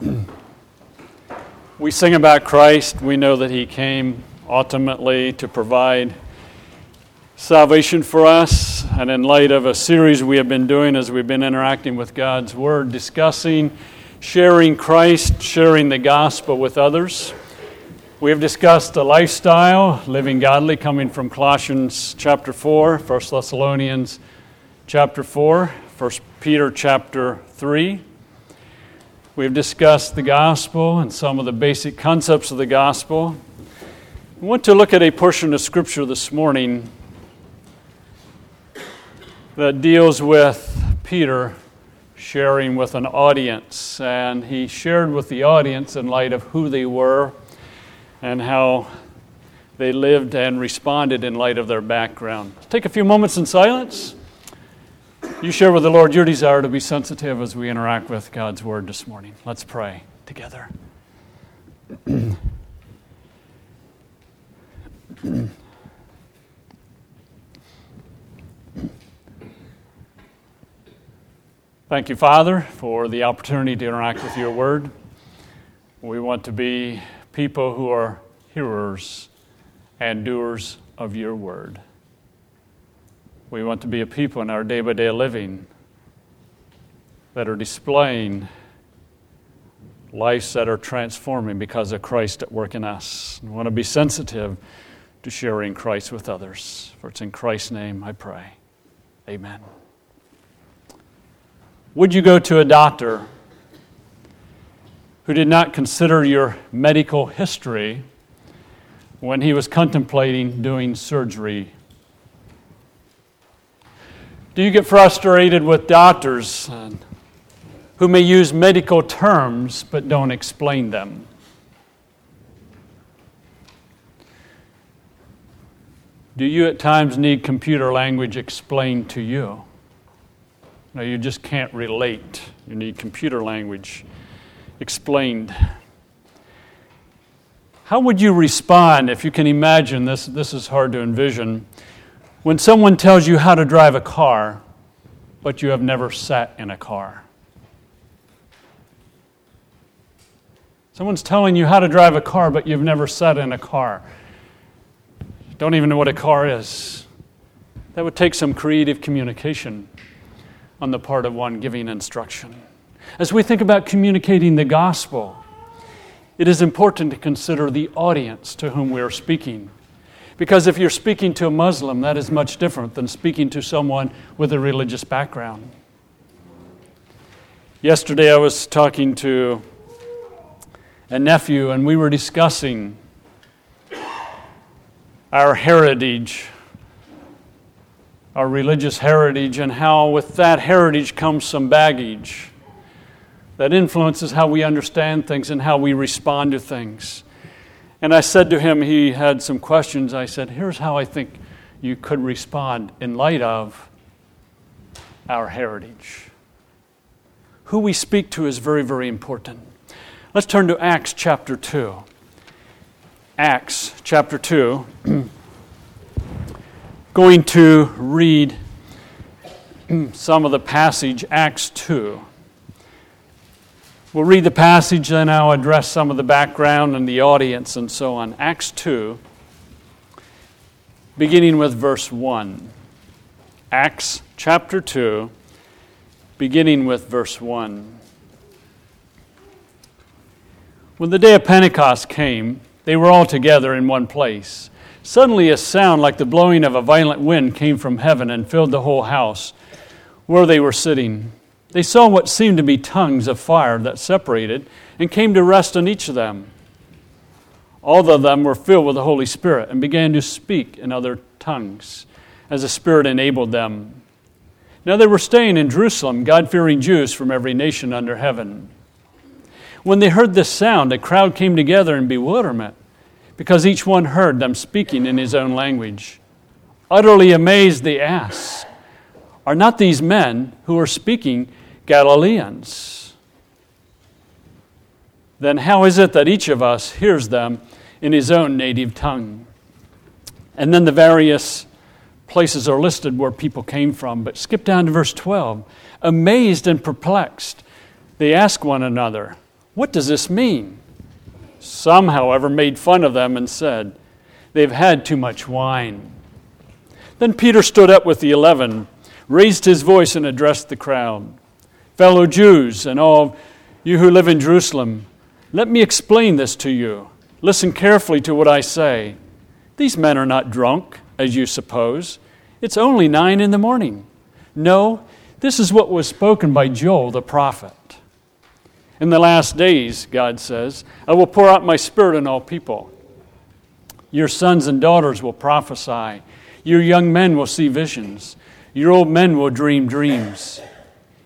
we sing about Christ. We know that He came ultimately to provide salvation for us. And in light of a series we have been doing as we've been interacting with God's Word, discussing sharing Christ, sharing the gospel with others. We have discussed the lifestyle, living godly, coming from Colossians chapter 4, 1 Thessalonians chapter 4, 1 Peter chapter 3. We've discussed the gospel and some of the basic concepts of the gospel. I want to look at a portion of scripture this morning that deals with Peter sharing with an audience. And he shared with the audience in light of who they were and how they lived and responded in light of their background. take a few moments in silence. You share with the Lord your desire to be sensitive as we interact with God's Word this morning. Let's pray together. Thank you, Father, for the opportunity to interact with your Word. We want to be people who are hearers and doers of your Word. We want to be a people in our day by day living that are displaying lives that are transforming because of Christ at work in us. We want to be sensitive to sharing Christ with others. For it's in Christ's name I pray. Amen. Would you go to a doctor who did not consider your medical history when he was contemplating doing surgery do you get frustrated with doctors who may use medical terms but don't explain them? Do you at times need computer language explained to you? No, you just can't relate. You need computer language explained. How would you respond if you can imagine this? This is hard to envision when someone tells you how to drive a car, but you have never sat in a car. Someone's telling you how to drive a car, but you've never sat in a car. Don't even know what a car is. That would take some creative communication on the part of one giving instruction. As we think about communicating the gospel, it is important to consider the audience to whom we are speaking. Because if you're speaking to a Muslim, that is much different than speaking to someone with a religious background. Yesterday, I was talking to a nephew, and we were discussing our heritage, our religious heritage, and how with that heritage comes some baggage that influences how we understand things and how we respond to things. And I said to him, he had some questions. I said, Here's how I think you could respond in light of our heritage. Who we speak to is very, very important. Let's turn to Acts chapter 2. Acts chapter 2. Going to read some of the passage, Acts 2. We'll read the passage, then I'll address some of the background and the audience and so on. Acts 2, beginning with verse 1. Acts chapter 2, beginning with verse 1. When the day of Pentecost came, they were all together in one place. Suddenly, a sound like the blowing of a violent wind came from heaven and filled the whole house where they were sitting. They saw what seemed to be tongues of fire that separated and came to rest on each of them. All of them were filled with the Holy Spirit and began to speak in other tongues as the Spirit enabled them. Now they were staying in Jerusalem, God fearing Jews from every nation under heaven. When they heard this sound, a crowd came together in bewilderment because each one heard them speaking in his own language. Utterly amazed, they asked, Are not these men who are speaking Galileans. Then how is it that each of us hears them in his own native tongue? And then the various places are listed where people came from. But skip down to verse 12. Amazed and perplexed, they ask one another, What does this mean? Some, however, made fun of them and said, They've had too much wine. Then Peter stood up with the eleven, raised his voice, and addressed the crowd Fellow Jews, and all you who live in Jerusalem, let me explain this to you. Listen carefully to what I say. These men are not drunk, as you suppose. It's only nine in the morning. No, this is what was spoken by Joel the prophet. In the last days, God says, I will pour out my spirit on all people. Your sons and daughters will prophesy. Your young men will see visions. Your old men will dream dreams.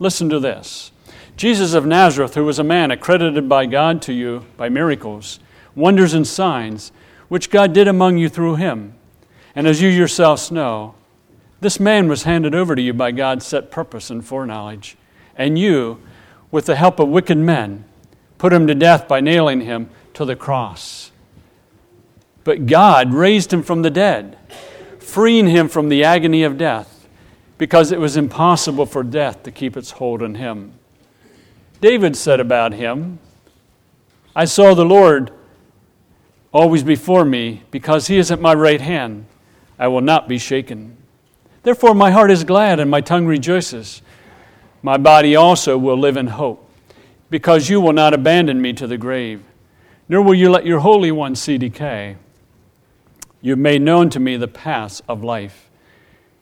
listen to this. Jesus of Nazareth, who was a man accredited by God to you by miracles, wonders, and signs, which God did among you through him. And as you yourselves know, this man was handed over to you by God's set purpose and foreknowledge. And you, with the help of wicked men, put him to death by nailing him to the cross. But God raised him from the dead, freeing him from the agony of death, because it was impossible for death to keep its hold on him. David said about him, I saw the Lord always before me, because he is at my right hand. I will not be shaken. Therefore, my heart is glad and my tongue rejoices. My body also will live in hope because you will not abandon me to the grave, nor will you let your Holy One see decay. You have made known to me the paths of life.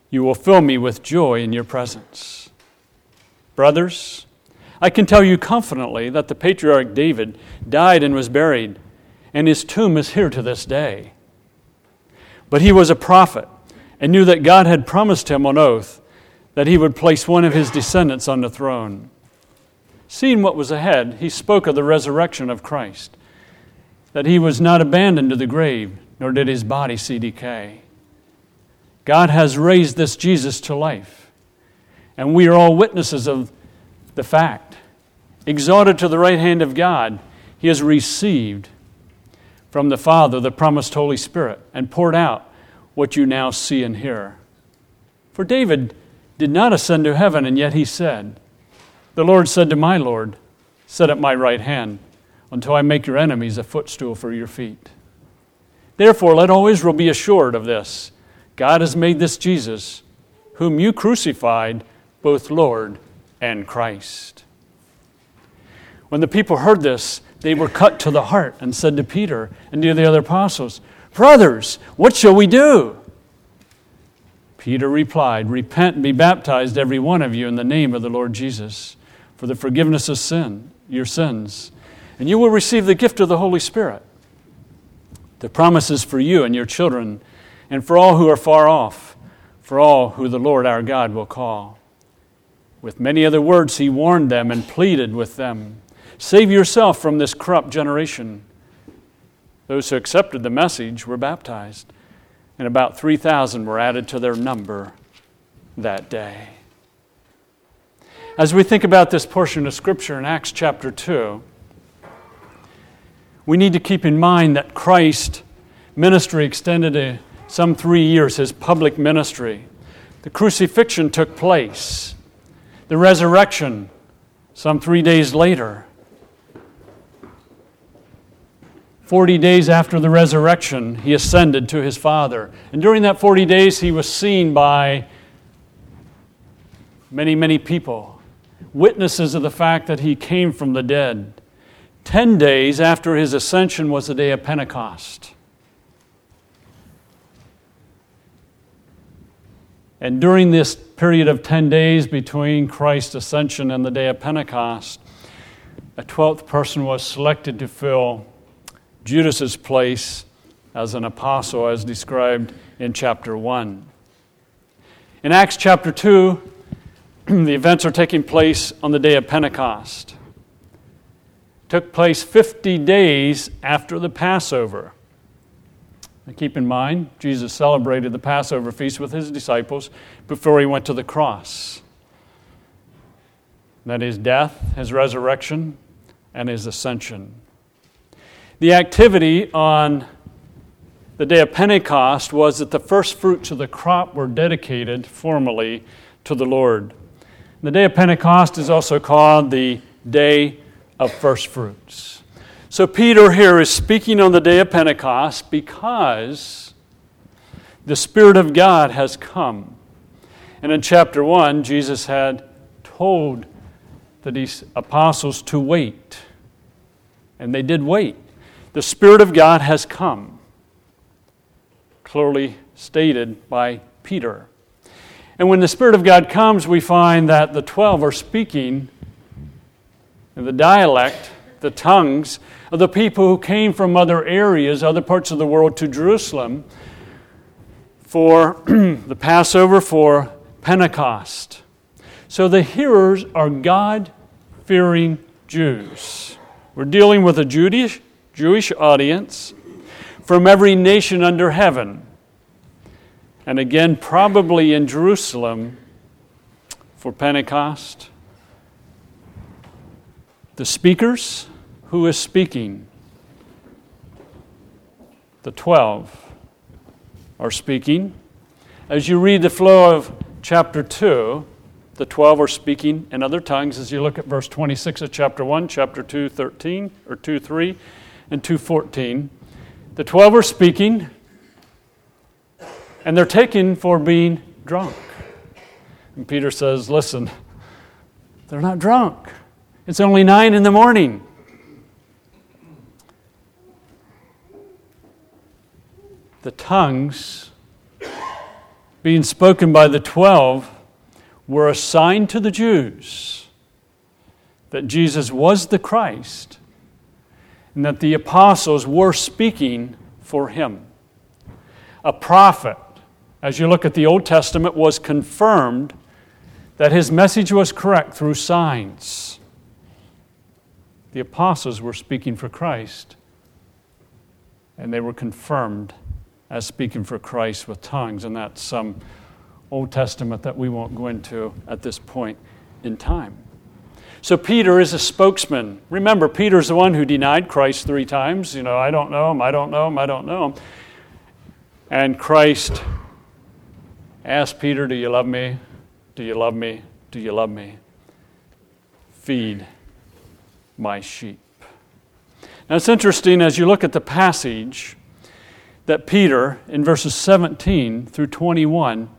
You will fill me with joy in your presence. Brothers, I can tell you confidently that the patriarch David died and was buried, and his tomb is here to this day. But he was a prophet and knew that God had promised him on oath that he would place one of his descendants on the throne. Seeing what was ahead, he spoke of the resurrection of Christ, that he was not abandoned to the grave, nor did his body see decay. God has raised this Jesus to life, and we are all witnesses of the fact. Exalted to the right hand of God, he has received from the Father the promised Holy Spirit and poured out what you now see and hear. For David did not ascend to heaven, and yet he said, the Lord said to my Lord, Sit at my right hand until I make your enemies a footstool for your feet. Therefore, let all Israel be assured of this God has made this Jesus, whom you crucified, both Lord and Christ. When the people heard this, they were cut to the heart and said to Peter and to the other apostles, Brothers, what shall we do? Peter replied, Repent and be baptized, every one of you, in the name of the Lord Jesus for the forgiveness of sin, your sins, and you will receive the gift of the Holy Spirit. The promises for you and your children, and for all who are far off, for all who the Lord our God will call. With many other words, he warned them and pleaded with them Save yourself from this corrupt generation. Those who accepted the message were baptized, and about 3,000 were added to their number that day. As we think about this portion of Scripture in Acts chapter 2, we need to keep in mind that Christ's ministry extended to some three years, his public ministry. The crucifixion took place, the resurrection, some three days later. 40 days after the resurrection, he ascended to his Father. And during that 40 days, he was seen by many, many people witnesses of the fact that he came from the dead. Ten days after his ascension was the day of Pentecost. And during this period of 10 days between Christ's ascension and the day of Pentecost, a 12th person was selected to fill Judas's place as an apostle, as described in chapter 1. In Acts chapter 2, the events are taking place on the day of Pentecost. took place 50 days after the Passover. And keep in mind, Jesus celebrated the Passover feast with his disciples before he went to the cross. That is death, his resurrection, and his ascension. The activity on the day of Pentecost was that the first fruits of the crop were dedicated formally to the Lord. The day of Pentecost is also called the day of first fruits. So, Peter here is speaking on the day of Pentecost because the Spirit of God has come. And in chapter 1, Jesus had told the apostles to wait. And they did wait. The Spirit of God has come clearly stated by Peter. And when the Spirit of God comes, we find that the 12 are speaking in the dialect, the tongues of the people who came from other areas, other parts of the world to Jerusalem for the Passover, for Pentecost. So the hearers are God fearing Jews. We're dealing with a Jewish, Jewish audience from every nation under heaven. And again, probably in Jerusalem for Pentecost. The speakers, who is speaking? The 12 are speaking. As you read the flow of chapter 2, the 12 are speaking in other tongues as you look at verse 26 of chapter 1, chapter 2, 13, or 2, 3, and 2, 14. The 12 are speaking, and they're taken for being drunk. And Peter says, Listen, they're not drunk. It's only nine in the morning. The tongues being spoken by the 12 were a sign to the Jews that Jesus was the Christ and that the apostles were speaking for him. A prophet, as you look at the Old Testament, was confirmed that his message was correct through signs. The apostles were speaking for Christ, and they were confirmed as speaking for Christ with tongues, and that's some Old Testament that we won't go into at this point in time. So Peter is a spokesman. Remember, Peter's the one who denied Christ three times. You know, I don't know him, I don't know him, I don't know him. And Christ asked Peter, Do you love me? Do you love me? Do you love me? Feed my sheep. Now it's interesting as you look at the passage that Peter, in verses 17 through 21,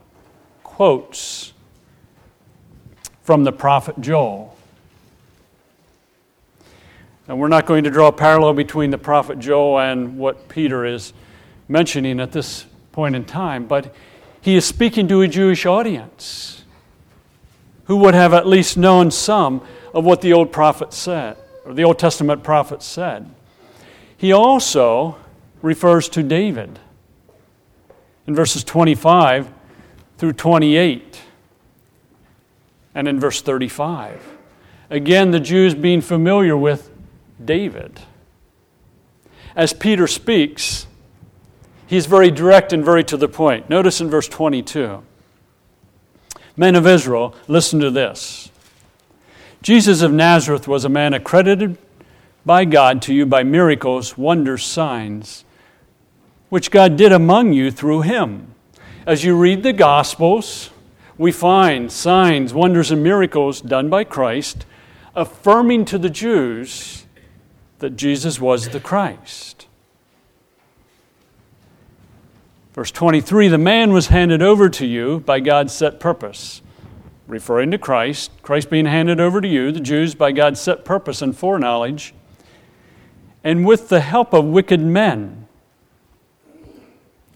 quotes from the prophet Joel. And we're not going to draw a parallel between the prophet Joel and what Peter is mentioning at this point in time, but he is speaking to a Jewish audience who would have at least known some of what the old prophet said, or the Old Testament prophet said. He also refers to David in verses 25 through 28 and in verse 35. Again, the Jews being familiar with David. As Peter speaks, he's very direct and very to the point. Notice in verse 22 Men of Israel, listen to this. Jesus of Nazareth was a man accredited by God to you by miracles, wonders, signs, which God did among you through him. As you read the Gospels, we find signs, wonders, and miracles done by Christ, affirming to the Jews that Jesus was the Christ. Verse 23 The man was handed over to you by God's set purpose. Referring to Christ, Christ being handed over to you, the Jews by God's set purpose and foreknowledge, and with the help of wicked men.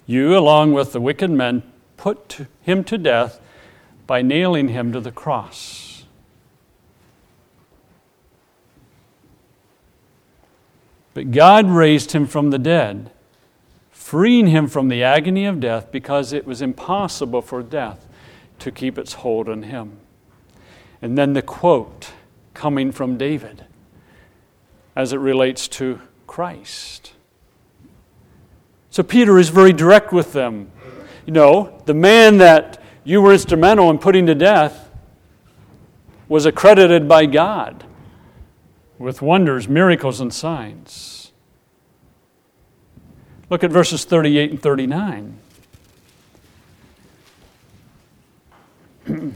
You, along with the wicked men, put him to death by nailing him to the cross. But God raised him from the dead, freeing him from the agony of death because it was impossible for death to keep its hold on him. And then the quote coming from David as it relates to Christ. So Peter is very direct with them. You know, the man that you were instrumental in putting to death was accredited by God with wonders, miracles, and signs. Look at verses 38 and 39.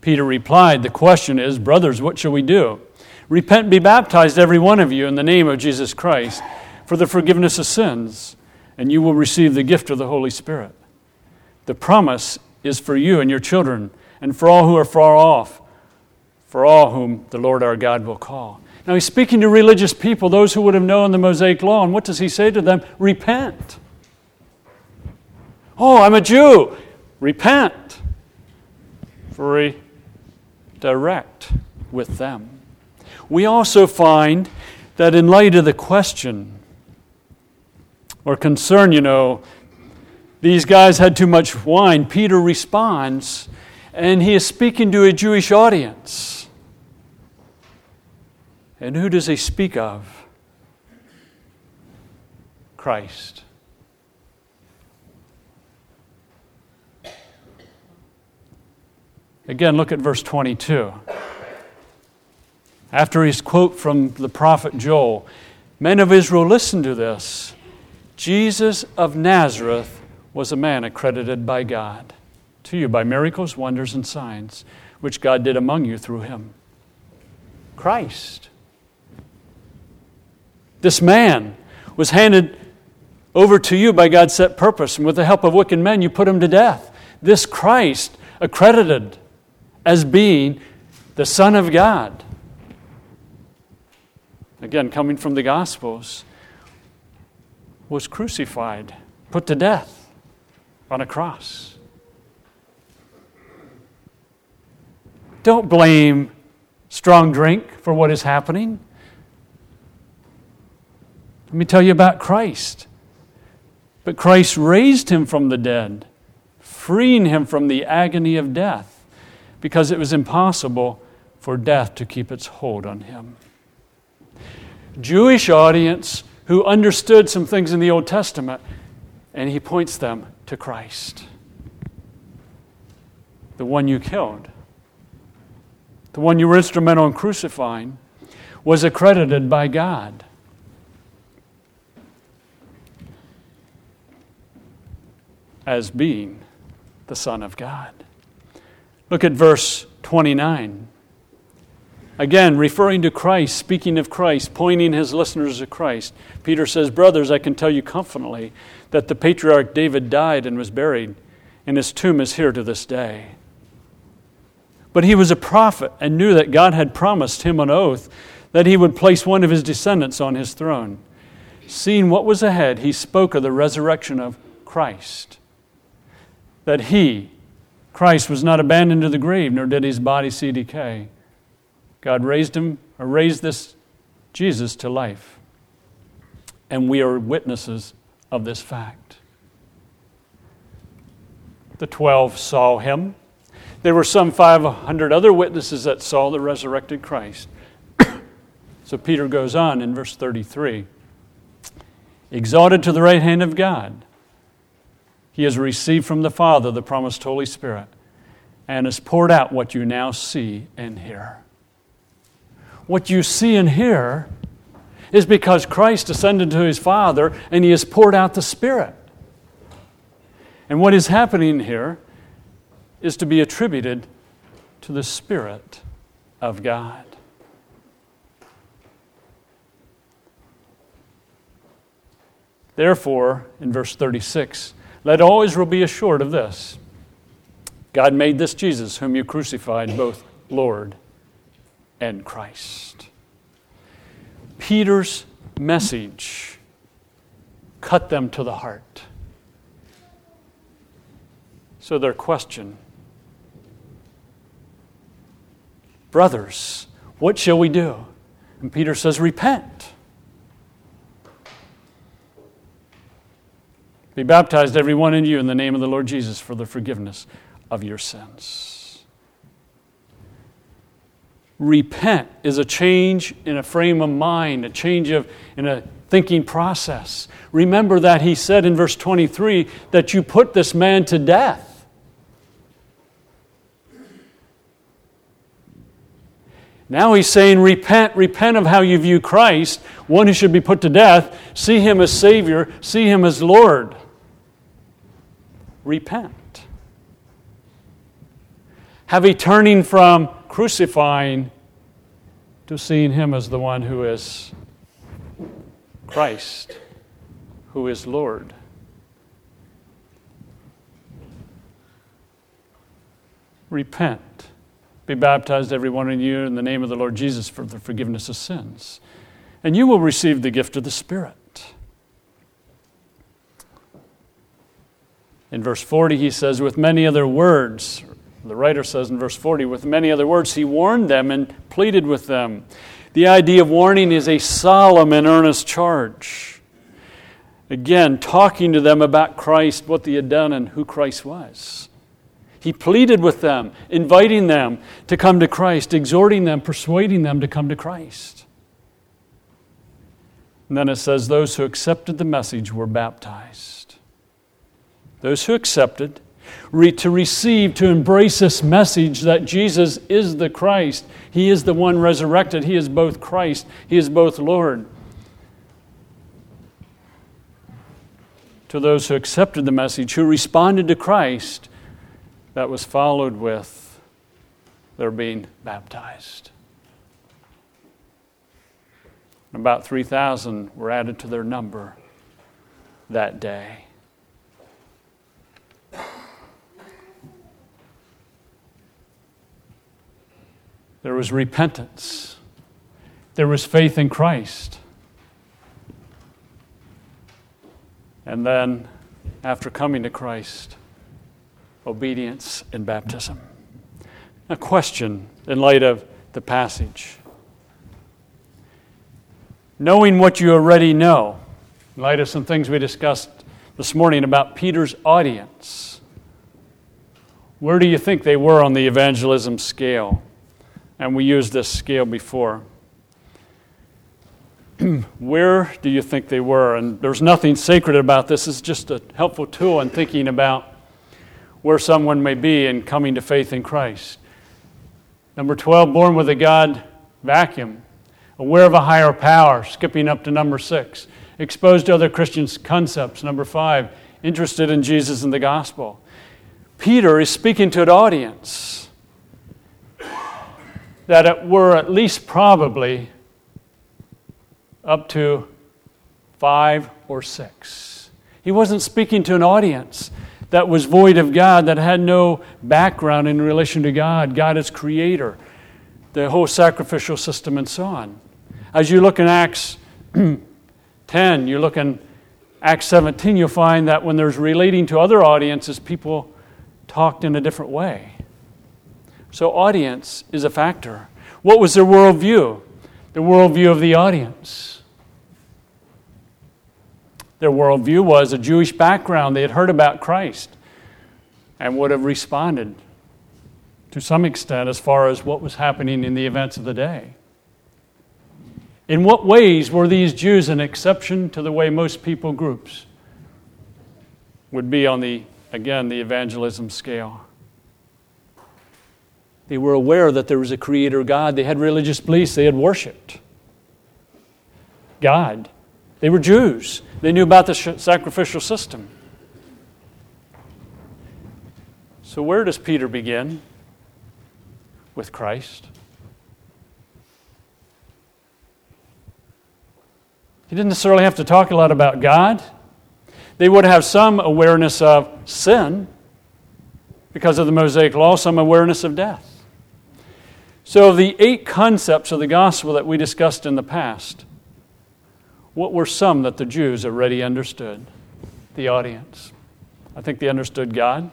Peter replied, The question is, Brothers, what shall we do? Repent and be baptized, every one of you, in the name of Jesus Christ, for the forgiveness of sins, and you will receive the gift of the Holy Spirit. The promise is for you and your children, and for all who are far off, for all whom the Lord our God will call. Now he's speaking to religious people, those who would have known the Mosaic law, and what does he say to them? Repent. Oh, I'm a Jew. Repent. Very direct with them. We also find that in light of the question or concern, you know, these guys had too much wine, Peter responds, and he is speaking to a Jewish audience. And who does he speak of? Christ. Again, look at verse 22. After his quote from the prophet Joel, Men of Israel, listen to this. Jesus of Nazareth was a man accredited by God to you by miracles, wonders, and signs, which God did among you through him. Christ. This man was handed over to you by God's set purpose, and with the help of wicked men, you put him to death. This Christ, accredited as being the Son of God. Again, coming from the Gospels, was crucified, put to death on a cross. Don't blame strong drink for what is happening. Let me tell you about Christ. But Christ raised him from the dead, freeing him from the agony of death, because it was impossible for death to keep its hold on him. Jewish audience who understood some things in the Old Testament, and he points them to Christ, the one you killed the one you were instrumental in crucifying, was accredited by God. As being the Son of God. Look at verse 29. Again, referring to Christ, speaking of Christ, pointing his listeners to Christ, Peter says, Brothers, I can tell you confidently that the patriarch David died and was buried, and his tomb is here to this day. But he was a prophet and knew that God had promised him an oath that he would place one of his descendants on his throne. Seeing what was ahead, he spoke of the resurrection of Christ. That he, Christ, was not abandoned to the grave, nor did his body see decay. God raised him, or raised this Jesus to life. And we are witnesses of this fact. The twelve saw him there were some 500 other witnesses that saw the resurrected Christ. so Peter goes on in verse 33 Exalted to the right hand of God, he has received from the Father the promised Holy Spirit and has poured out what you now see and hear. What you see and hear is because Christ ascended to his Father and he has poured out the Spirit. And what is happening here is to be attributed to the Spirit of God. Therefore, in verse 36, let all Israel be assured of this God made this Jesus, whom you crucified, both Lord and Christ. Peter's message cut them to the heart. So, their question Brothers, what shall we do? And Peter says, Repent. Be baptized, every one in you, in the name of the Lord Jesus for the forgiveness of your sins. Repent is a change in a frame of mind, a change of in a thinking process. Remember that he said in verse 23 that you put this man to death. Now he's saying, repent, repent of how you view Christ, one who should be put to death. See him as Savior, see him as Lord. Repent. Have a turning from crucifying to seeing him as the one who is Christ, who is Lord. Repent. Be baptized, every one of you, in the name of the Lord Jesus for the forgiveness of sins. And you will receive the gift of the Spirit. In verse 40, he says, with many other words, the writer says in verse 40, with many other words, he warned them and pleaded with them. The idea of warning is a solemn and earnest charge. Again, talking to them about Christ, what they had done, and who Christ was. He pleaded with them, inviting them to come to Christ, exhorting them, persuading them to come to Christ. And then it says, Those who accepted the message were baptized. Those who accepted, re- to receive, to embrace this message that Jesus is the Christ. He is the one resurrected. He is both Christ, He is both Lord. To those who accepted the message, who responded to Christ, that was followed with their being baptized. About 3,000 were added to their number that day. There was repentance. There was faith in Christ. And then, after coming to Christ, obedience and baptism. A question in light of the passage. Knowing what you already know, in light of some things we discussed this morning about Peter's audience, where do you think they were on the evangelism scale? And we used this scale before. Where do you think they were? And there's nothing sacred about this. It's just a helpful tool in thinking about where someone may be in coming to faith in Christ. Number 12, born with a God vacuum, aware of a higher power, skipping up to number 6. Exposed to other Christian concepts, number 5. Interested in Jesus and the gospel. Peter is speaking to an audience that it were at least probably up to five or six. He wasn't speaking to an audience that was void of God, that had no background in relation to God, God as creator, the whole sacrificial system, and so on. As you look in Acts 10, you look in Acts 17, you'll find that when there's relating to other audiences, people talked in a different way. So, audience is a factor. What was their worldview? The worldview of the audience. Their worldview was a Jewish background. They had heard about Christ and would have responded to some extent as far as what was happening in the events of the day. In what ways were these Jews an exception to the way most people groups would be on the, again, the evangelism scale? They were aware that there was a creator God. They had religious beliefs. They had worshiped God. They were Jews. They knew about the sacrificial system. So, where does Peter begin? With Christ. He didn't necessarily have to talk a lot about God. They would have some awareness of sin because of the Mosaic law, some awareness of death. So, of the eight concepts of the gospel that we discussed in the past, what were some that the Jews already understood? The audience. I think they understood God,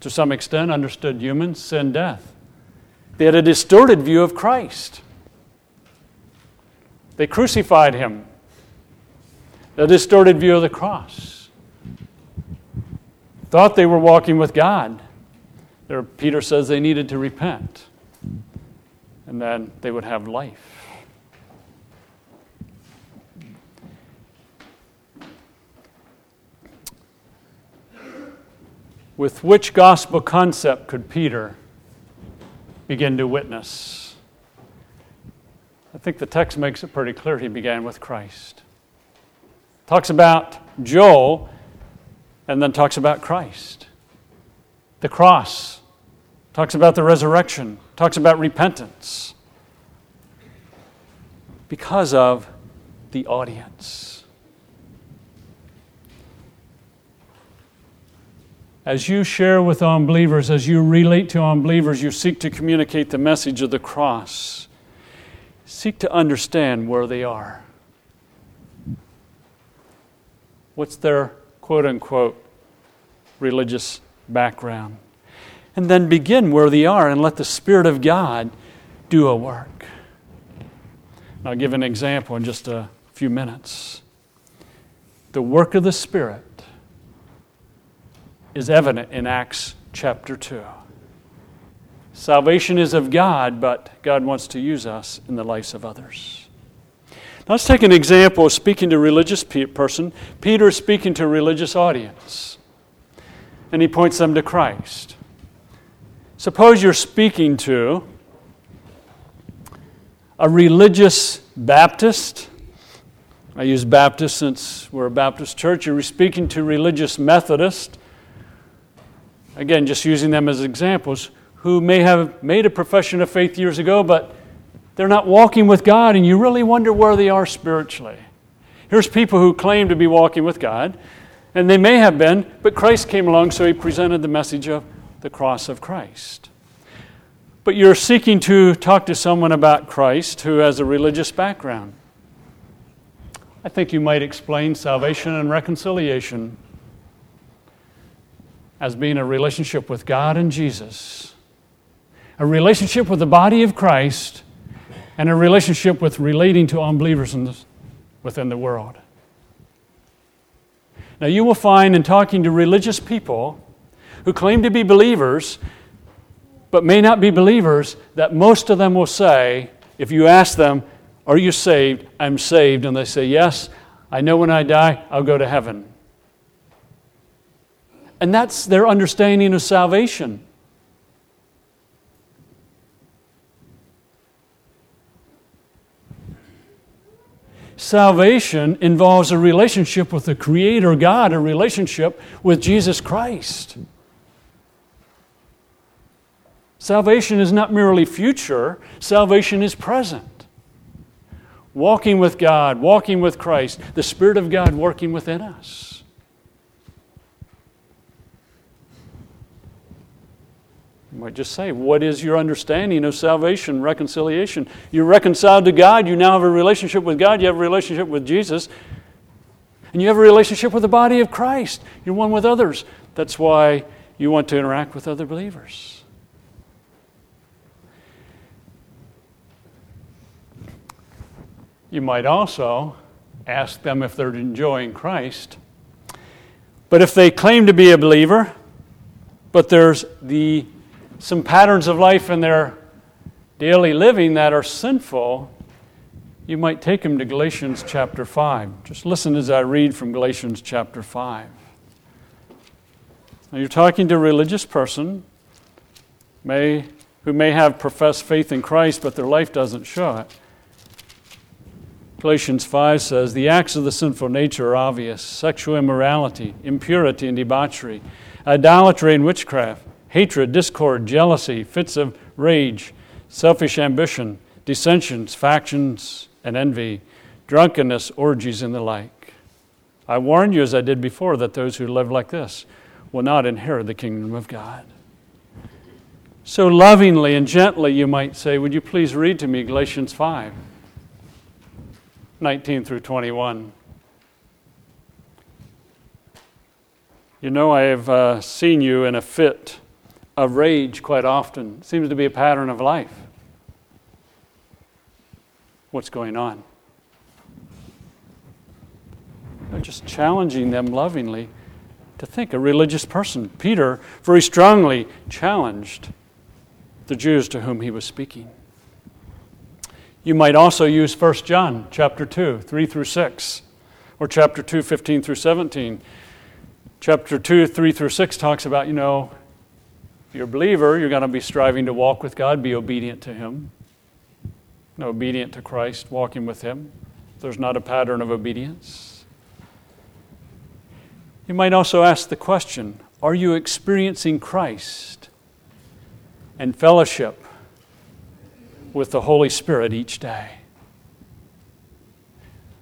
to some extent, understood humans, sin, death. They had a distorted view of Christ. They crucified him, a distorted view of the cross. Thought they were walking with God. There, Peter says they needed to repent. And then they would have life. With which gospel concept could Peter begin to witness? I think the text makes it pretty clear he began with Christ. Talks about Joel and then talks about Christ. The cross talks about the resurrection, talks about repentance because of the audience. As you share with unbelievers, as you relate to unbelievers, you seek to communicate the message of the cross. Seek to understand where they are. What's their quote unquote religious background? And then begin where they are and let the Spirit of God do a work. I'll give an example in just a few minutes. The work of the Spirit is evident in Acts chapter 2. Salvation is of God, but God wants to use us in the lives of others. Now let's take an example of speaking to a religious person. Peter is speaking to a religious audience, and he points them to Christ. Suppose you're speaking to a religious Baptist. I use Baptist since we're a Baptist church. You're speaking to religious Methodist again, just using them as examples, who may have made a profession of faith years ago, but they're not walking with God, and you really wonder where they are spiritually. Here's people who claim to be walking with God, and they may have been, but Christ came along, so he presented the message of the cross of Christ. But you're seeking to talk to someone about Christ who has a religious background. I think you might explain salvation and reconciliation as being a relationship with God and Jesus, a relationship with the body of Christ, and a relationship with relating to unbelievers within the world. Now, you will find in talking to religious people who claim to be believers but may not be believers that most of them will say, if you ask them, Are you saved? I'm saved. And they say, Yes, I know when I die, I'll go to heaven. And that's their understanding of salvation. Salvation involves a relationship with the Creator God, a relationship with Jesus Christ. Salvation is not merely future, salvation is present. Walking with God, walking with Christ, the Spirit of God working within us. You might just say, What is your understanding of salvation, reconciliation? You're reconciled to God. You now have a relationship with God. You have a relationship with Jesus. And you have a relationship with the body of Christ. You're one with others. That's why you want to interact with other believers. You might also ask them if they're enjoying Christ. But if they claim to be a believer, but there's the some patterns of life in their daily living that are sinful, you might take them to Galatians chapter 5. Just listen as I read from Galatians chapter 5. Now, you're talking to a religious person may, who may have professed faith in Christ, but their life doesn't show it. Galatians 5 says, The acts of the sinful nature are obvious sexual immorality, impurity and debauchery, idolatry and witchcraft hatred, discord, jealousy, fits of rage, selfish ambition, dissensions, factions, and envy, drunkenness, orgies, and the like. I warn you, as I did before, that those who live like this will not inherit the kingdom of God. So, lovingly and gently, you might say, Would you please read to me Galatians 5 19 through 21? You know, I have uh, seen you in a fit of rage quite often. Seems to be a pattern of life. What's going on? They're just challenging them lovingly to think. A religious person, Peter, very strongly challenged the Jews to whom he was speaking. You might also use 1 John chapter 2, 3 through 6, or chapter 2, 15 through 17. Chapter 2, 3 through 6 talks about, you know, if you're a believer, you're going to be striving to walk with God, be obedient to Him, obedient to Christ, walking with Him. There's not a pattern of obedience. You might also ask the question Are you experiencing Christ and fellowship with the Holy Spirit each day.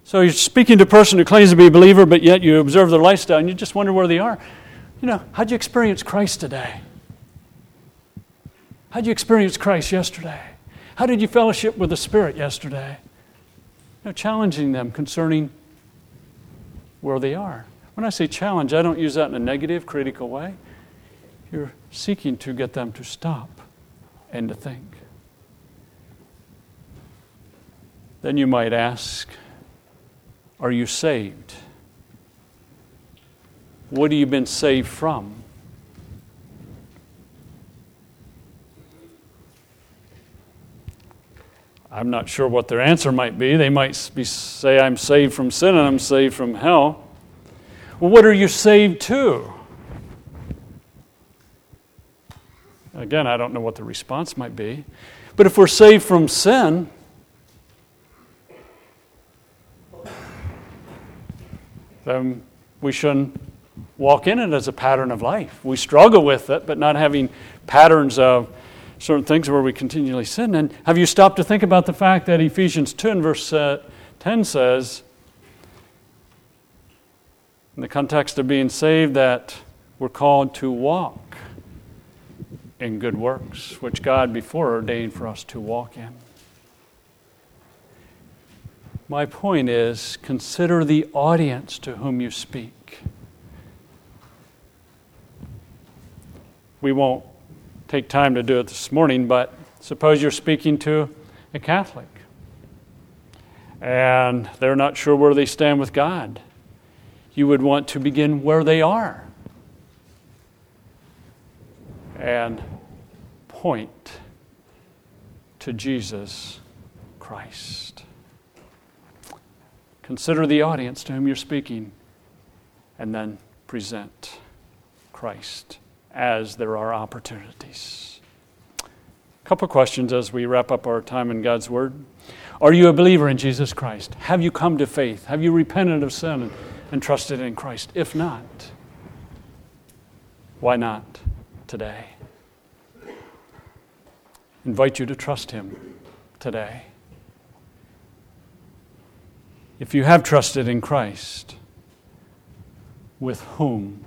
So you're speaking to a person who claims to be a believer, but yet you observe their lifestyle and you just wonder where they are. You know, how'd you experience Christ today? How'd you experience Christ yesterday? How did you fellowship with the Spirit yesterday? You know, challenging them concerning where they are. When I say challenge, I don't use that in a negative, critical way. You're seeking to get them to stop and to think. Then you might ask, Are you saved? What have you been saved from? I'm not sure what their answer might be. They might be, say, I'm saved from sin and I'm saved from hell. Well, what are you saved to? Again, I don't know what the response might be. But if we're saved from sin, then we shouldn't walk in it as a pattern of life. We struggle with it, but not having patterns of certain things where we continually sin. And have you stopped to think about the fact that Ephesians 2 and verse uh, 10 says, in the context of being saved, that we're called to walk in good works, which God before ordained for us to walk in. My point is consider the audience to whom you speak. We won't take time to do it this morning, but suppose you're speaking to a Catholic and they're not sure where they stand with God. You would want to begin where they are and point to Jesus Christ. Consider the audience to whom you're speaking and then present Christ as there are opportunities. A couple questions as we wrap up our time in God's Word. Are you a believer in Jesus Christ? Have you come to faith? Have you repented of sin and, and trusted in Christ? If not, why not today? Invite you to trust Him today. If you have trusted in Christ, with whom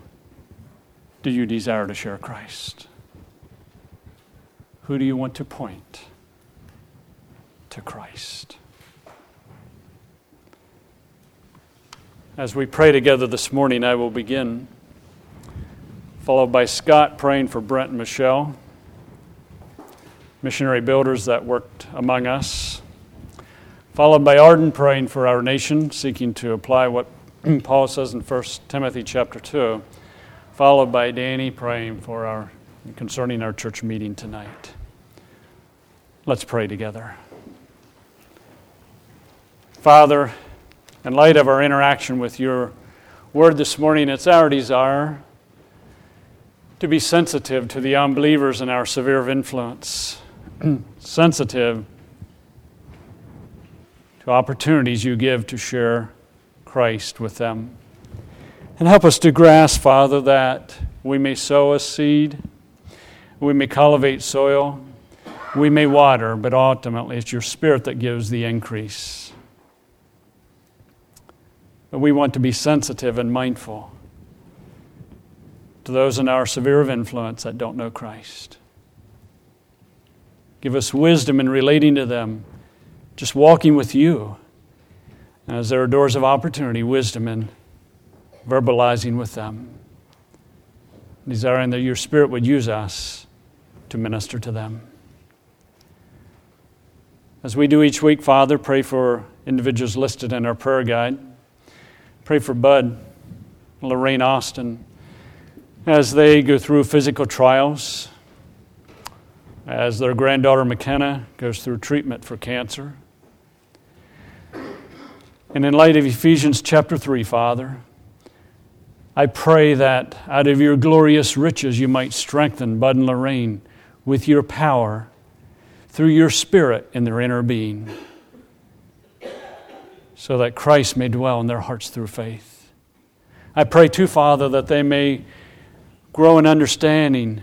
do you desire to share Christ? Who do you want to point to Christ? As we pray together this morning, I will begin, followed by Scott praying for Brent and Michelle missionary builders that worked among us. Followed by Arden praying for our nation, seeking to apply what Paul says in 1 Timothy chapter 2. Followed by Danny praying for our concerning our church meeting tonight. Let's pray together. Father, in light of our interaction with your word this morning, it's our desire to be sensitive to the unbelievers in our sphere of influence. sensitive to opportunities you give to share Christ with them. And help us to grasp, Father, that we may sow a seed, we may cultivate soil, we may water, but ultimately it's your Spirit that gives the increase. But we want to be sensitive and mindful to those in our sphere of influence that don't know Christ. Give us wisdom in relating to them, just walking with you. As there are doors of opportunity, wisdom in verbalizing with them, desiring that your Spirit would use us to minister to them. As we do each week, Father, pray for individuals listed in our prayer guide. Pray for Bud, Lorraine Austin, as they go through physical trials, as their granddaughter McKenna goes through treatment for cancer. And in light of Ephesians chapter 3, Father, I pray that out of your glorious riches you might strengthen Bud and Lorraine with your power through your Spirit in their inner being, so that Christ may dwell in their hearts through faith. I pray too, Father, that they may grow in understanding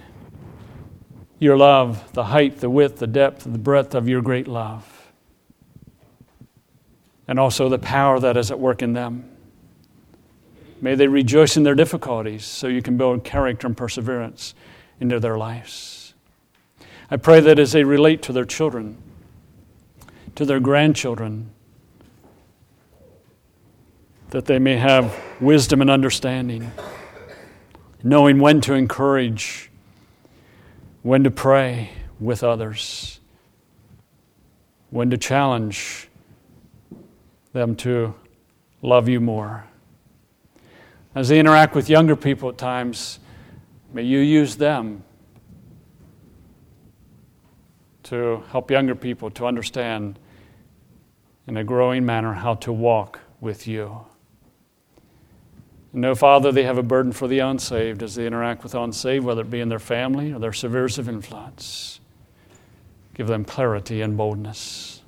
your love, the height, the width, the depth, the breadth of your great love, and also the power that is at work in them. May they rejoice in their difficulties so you can build character and perseverance into their lives. I pray that as they relate to their children, to their grandchildren, that they may have wisdom and understanding, knowing when to encourage, when to pray with others, when to challenge them to love you more. As they interact with younger people at times, may you use them to help younger people to understand in a growing manner how to walk with you. No, Father, they have a burden for the unsaved as they interact with unsaved, whether it be in their family or their spheres of influence. Give them clarity and boldness.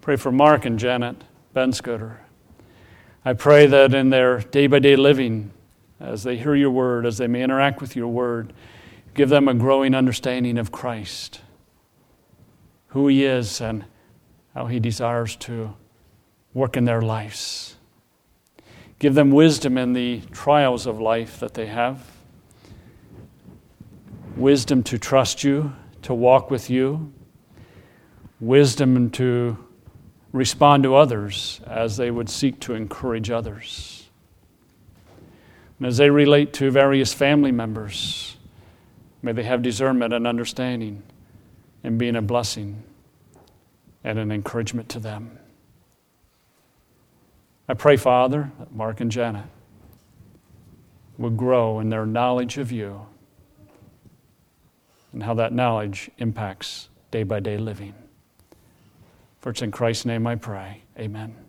Pray for Mark and Janet Ben Scudder. I pray that in their day by day living, as they hear your word, as they may interact with your word, give them a growing understanding of Christ, who he is, and how he desires to work in their lives. Give them wisdom in the trials of life that they have, wisdom to trust you, to walk with you, wisdom to respond to others as they would seek to encourage others. And as they relate to various family members, may they have discernment and understanding and being a blessing and an encouragement to them. I pray, Father, that Mark and Janet would grow in their knowledge of you and how that knowledge impacts day by day living. For it's in Christ's name I pray. Amen.